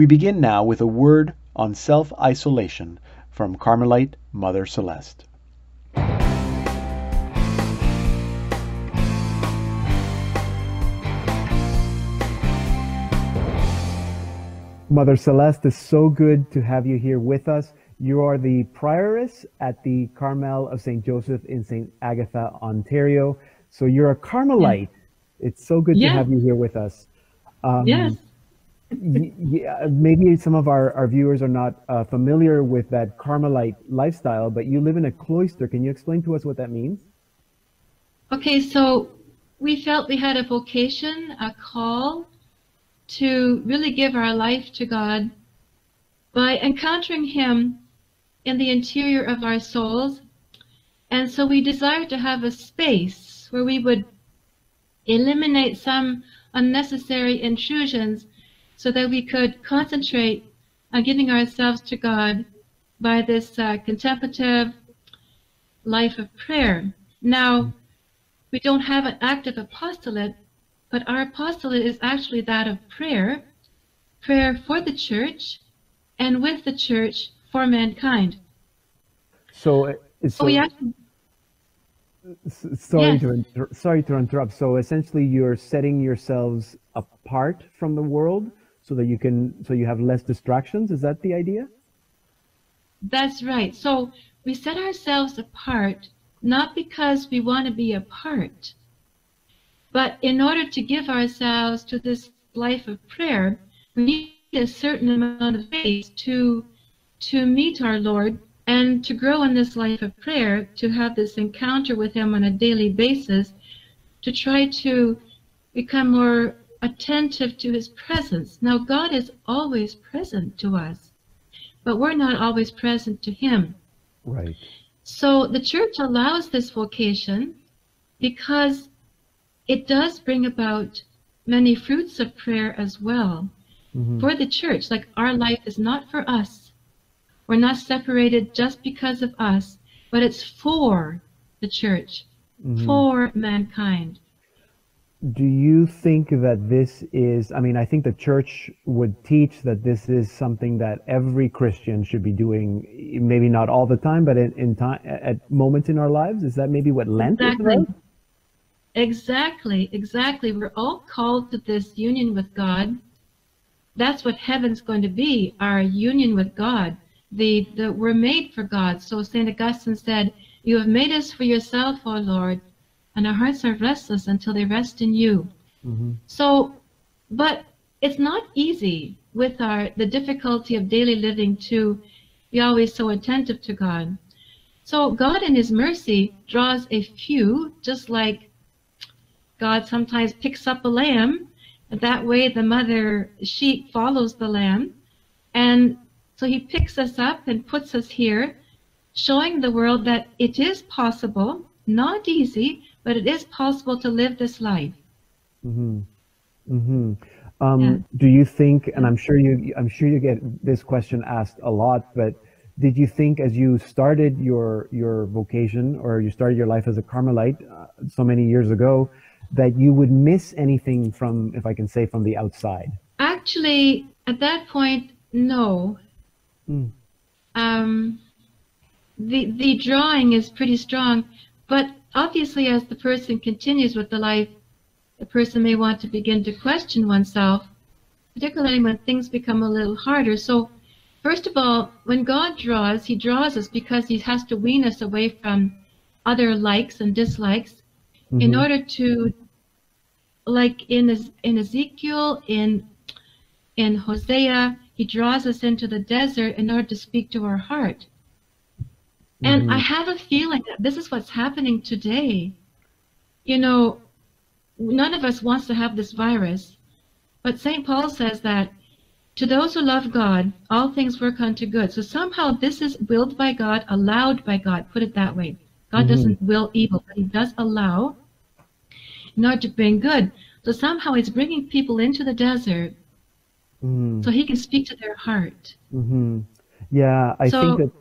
We begin now with a word on self isolation from Carmelite Mother Celeste. Mother Celeste, it's so good to have you here with us. You are the prioress at the Carmel of St. Joseph in St. Agatha, Ontario. So you're a Carmelite. It's so good to have you here with us. Um, yes. yeah, maybe some of our, our viewers are not uh, familiar with that Carmelite lifestyle, but you live in a cloister. Can you explain to us what that means? Okay, so we felt we had a vocation, a call to really give our life to God by encountering Him in the interior of our souls. And so we desired to have a space where we would eliminate some unnecessary intrusions so that we could concentrate on giving ourselves to God by this uh, contemplative life of prayer. Now, we don't have an active apostolate, but our apostolate is actually that of prayer, prayer for the church and with the church for mankind. So, uh, so, oh, yeah. sorry yes. to inter- sorry to interrupt. So essentially, you're setting yourselves apart from the world so that you can so you have less distractions. Is that the idea? That's right. So we set ourselves apart not because we want to be apart, but in order to give ourselves to this life of prayer, we need a certain amount of space to to meet our Lord and to grow in this life of prayer, to have this encounter with Him on a daily basis, to try to become more attentive to His presence. Now, God is always present to us, but we're not always present to Him. Right. So the church allows this vocation because it does bring about many fruits of prayer as well mm-hmm. for the church. Like our life is not for us. We're not separated just because of us, but it's for the church, mm-hmm. for mankind. Do you think that this is, I mean, I think the church would teach that this is something that every Christian should be doing, maybe not all the time, but in, in time, at moments in our lives? Is that maybe what Lent exactly. is about? Exactly, exactly. We're all called to this union with God. That's what heaven's going to be, our union with God. The, the we're made for God. So St. Augustine said, You have made us for yourself, O Lord, and our hearts are restless until they rest in you. Mm-hmm. So, but it's not easy with our the difficulty of daily living to be always so attentive to God. So God in his mercy draws a few, just like God sometimes picks up a lamb. And that way the mother sheep follows the lamb. And so he picks us up and puts us here, showing the world that it is possible, not easy, but it is possible to live this life. Mm-hmm. Mm-hmm. Um, yeah. Do you think, and I'm sure you, I'm sure you get this question asked a lot, but did you think as you started your your vocation or you started your life as a Carmelite uh, so many years ago, that you would miss anything from, if I can say, from the outside? Actually, at that point, no. Mm. Um, the the drawing is pretty strong, but obviously, as the person continues with the life, the person may want to begin to question oneself, particularly when things become a little harder. So, first of all, when God draws, He draws us because He has to wean us away from other likes and dislikes mm-hmm. in order to like in in Ezekiel in in Hosea he draws us into the desert in order to speak to our heart mm-hmm. and I have a feeling that this is what's happening today you know none of us wants to have this virus but St. Paul says that to those who love God, all things work unto good. So somehow this is willed by God, allowed by God, put it that way. God mm-hmm. doesn't will evil, but he does allow in order to bring good. So somehow he's bringing people into the desert mm. so he can speak to their heart. Mm-hmm. Yeah, I so, think that.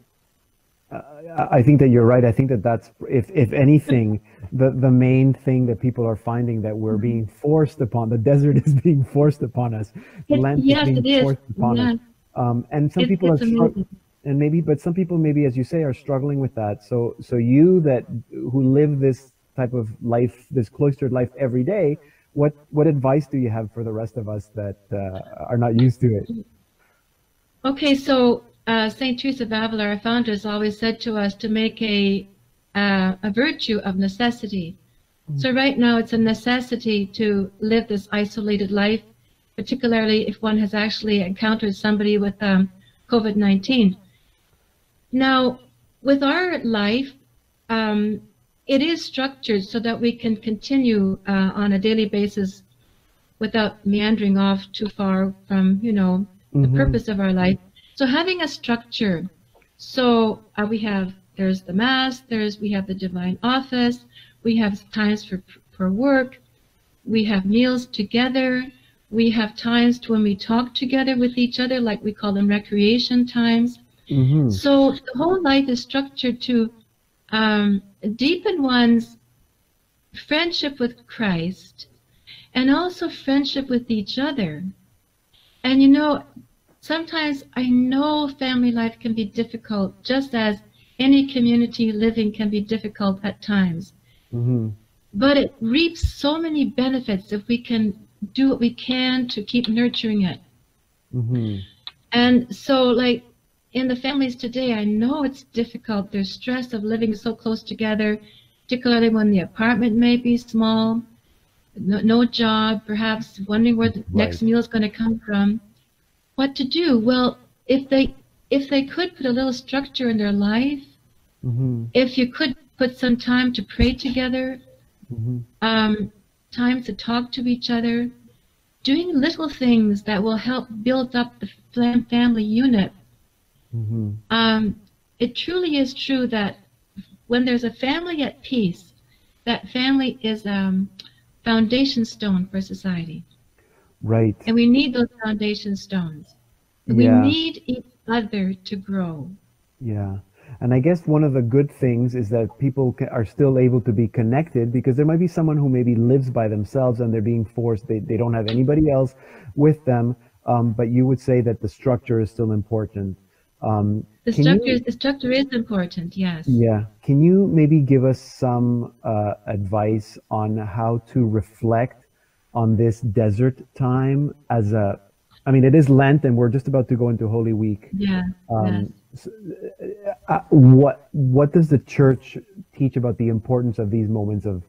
I think that you're right. I think that that's if if anything, the the main thing that people are finding that we're being forced upon the desert is being forced upon us. Lent yes, is being forced upon yeah. us. Um, and some it, people are struggling, and maybe, but some people maybe, as you say, are struggling with that. So so you that who live this type of life, this cloistered life every day, what what advice do you have for the rest of us that uh, are not used to it? Okay, so uh, St. Teresa of Avila, our founder, has always said to us to make a, uh, a virtue of necessity. Mm-hmm. So right now it's a necessity to live this isolated life, particularly if one has actually encountered somebody with um, COVID-19. Now, with our life, um, it is structured so that we can continue uh, on a daily basis without meandering off too far from, you know, the mm-hmm. purpose of our life. So having a structure. So uh, we have there's the mass, there's we have the divine office, we have times for for work, we have meals together, we have times when we talk together with each other, like we call them recreation times. Mm-hmm. So the whole life is structured to um, deepen one's friendship with Christ and also friendship with each other. And you know, Sometimes I know family life can be difficult, just as any community living can be difficult at times. Mm-hmm. But it reaps so many benefits if we can do what we can to keep nurturing it. Mm-hmm. And so, like in the families today, I know it's difficult. There's stress of living so close together, particularly when the apartment may be small, no, no job, perhaps wondering where the right. next meal is going to come from what to do. Well, if they if they could put a little structure in their life, mm-hmm. if you could put some time to pray together, mm-hmm. um, time to talk to each other, doing little things that will help build up the family unit. Mm-hmm. Um, it truly is true that when there's a family at peace, that family is a um, foundation stone for society. Right. And we need those foundation stones. We yeah. need each other to grow. Yeah. And I guess one of the good things is that people are still able to be connected because there might be someone who maybe lives by themselves and they're being forced, they, they don't have anybody else with them. Um, but you would say that the structure is still important. Um, the structure, you, the structure is important, yes. Yeah. Can you maybe give us some uh, advice on how to reflect on this desert time as a I mean, it is Lent, and we're just about to go into Holy Week. Yeah. Um, yes. so, uh, what What does the Church teach about the importance of these moments of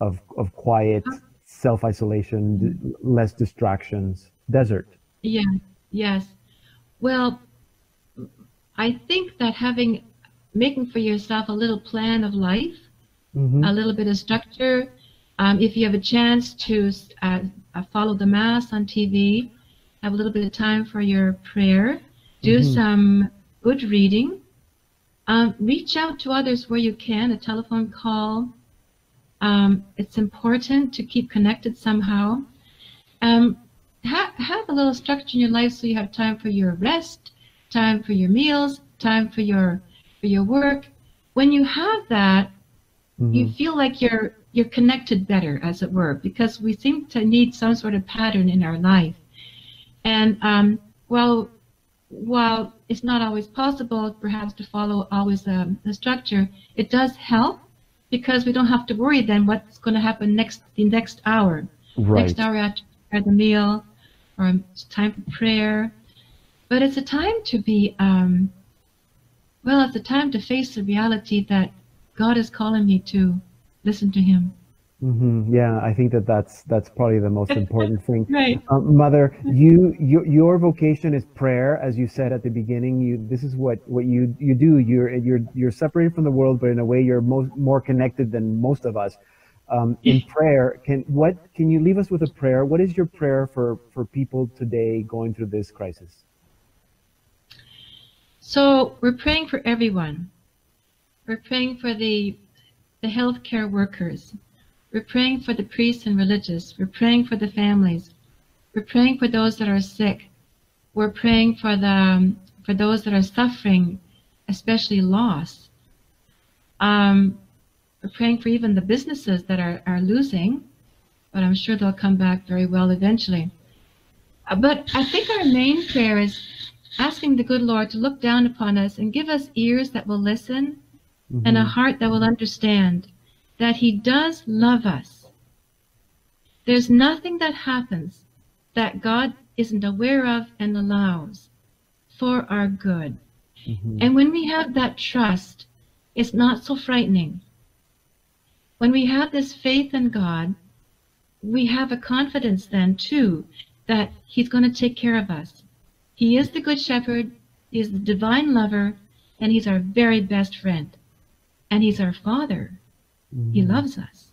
of of quiet, self isolation, less distractions, desert? Yeah. Yes. Well, I think that having making for yourself a little plan of life, mm-hmm. a little bit of structure. Um, if you have a chance to uh, uh, follow the Mass on TV, have a little bit of time for your prayer, do mm-hmm. some good reading, um, reach out to others where you can, a telephone call. Um, it's important to keep connected somehow. Um, ha- have a little structure in your life so you have time for your rest, time for your meals, time for your for your work. When you have that, mm-hmm. you feel like you're you're connected better, as it were, because we seem to need some sort of pattern in our life. And um, well, while it's not always possible, perhaps to follow always um, the structure, it does help because we don't have to worry then what's going to happen next the next hour. Right. Next hour after the meal, or it's time for prayer. But it's a time to be, um, well, it's a time to face the reality that God is calling me to listen to Him. Mm-hmm. Yeah, I think that that's that's probably the most important thing. right. Um, Mother, you, you your vocation is prayer, as you said at the beginning. You this is what what you you do. You're you're you're separated from the world, but in a way you're most more connected than most of us. Um, in prayer, can what can you leave us with a prayer? What is your prayer for for people today going through this crisis? So we're praying for everyone. We're praying for the the healthcare workers we're praying for the priests and religious. We're praying for the families. We're praying for those that are sick. We're praying for the um, for those that are suffering especially loss. Um, we're praying for even the businesses that are, are losing, but I'm sure they'll come back very well eventually. Uh, but I think our main prayer is asking the good Lord to look down upon us and give us ears that will listen mm-hmm. and a heart that will understand that He does love us. There's nothing that happens that God isn't aware of and allows for our good. Mm-hmm. And when we have that trust, it's not so frightening. When we have this faith in God, we have a confidence then too that He's going to take care of us. He is the Good Shepherd, He is the divine lover, and He's our very best friend. And He's our Father. Mm-hmm. He loves us.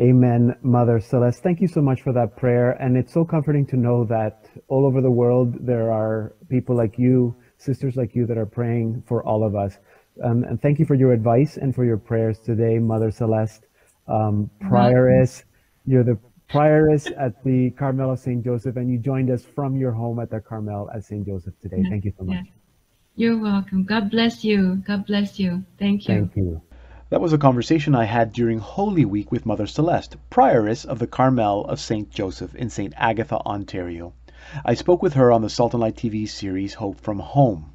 Amen, Mother Celeste. Thank you so much for that prayer. And it's so comforting to know that all over the world there are people like you, sisters like you, that are praying for all of us. Um, and thank you for your advice and for your prayers today, Mother Celeste. Um, prioress, you're the prioress at the Carmel of St. Joseph, and you joined us from your home at the Carmel at St. Joseph today. Thank you so much. You're welcome. God bless you. God bless you. Thank you. Thank you. That was a conversation I had during Holy Week with Mother Celeste, prioress of the Carmel of St. Joseph in St. Agatha, Ontario. I spoke with her on the Salt and Light TV series Hope from Home.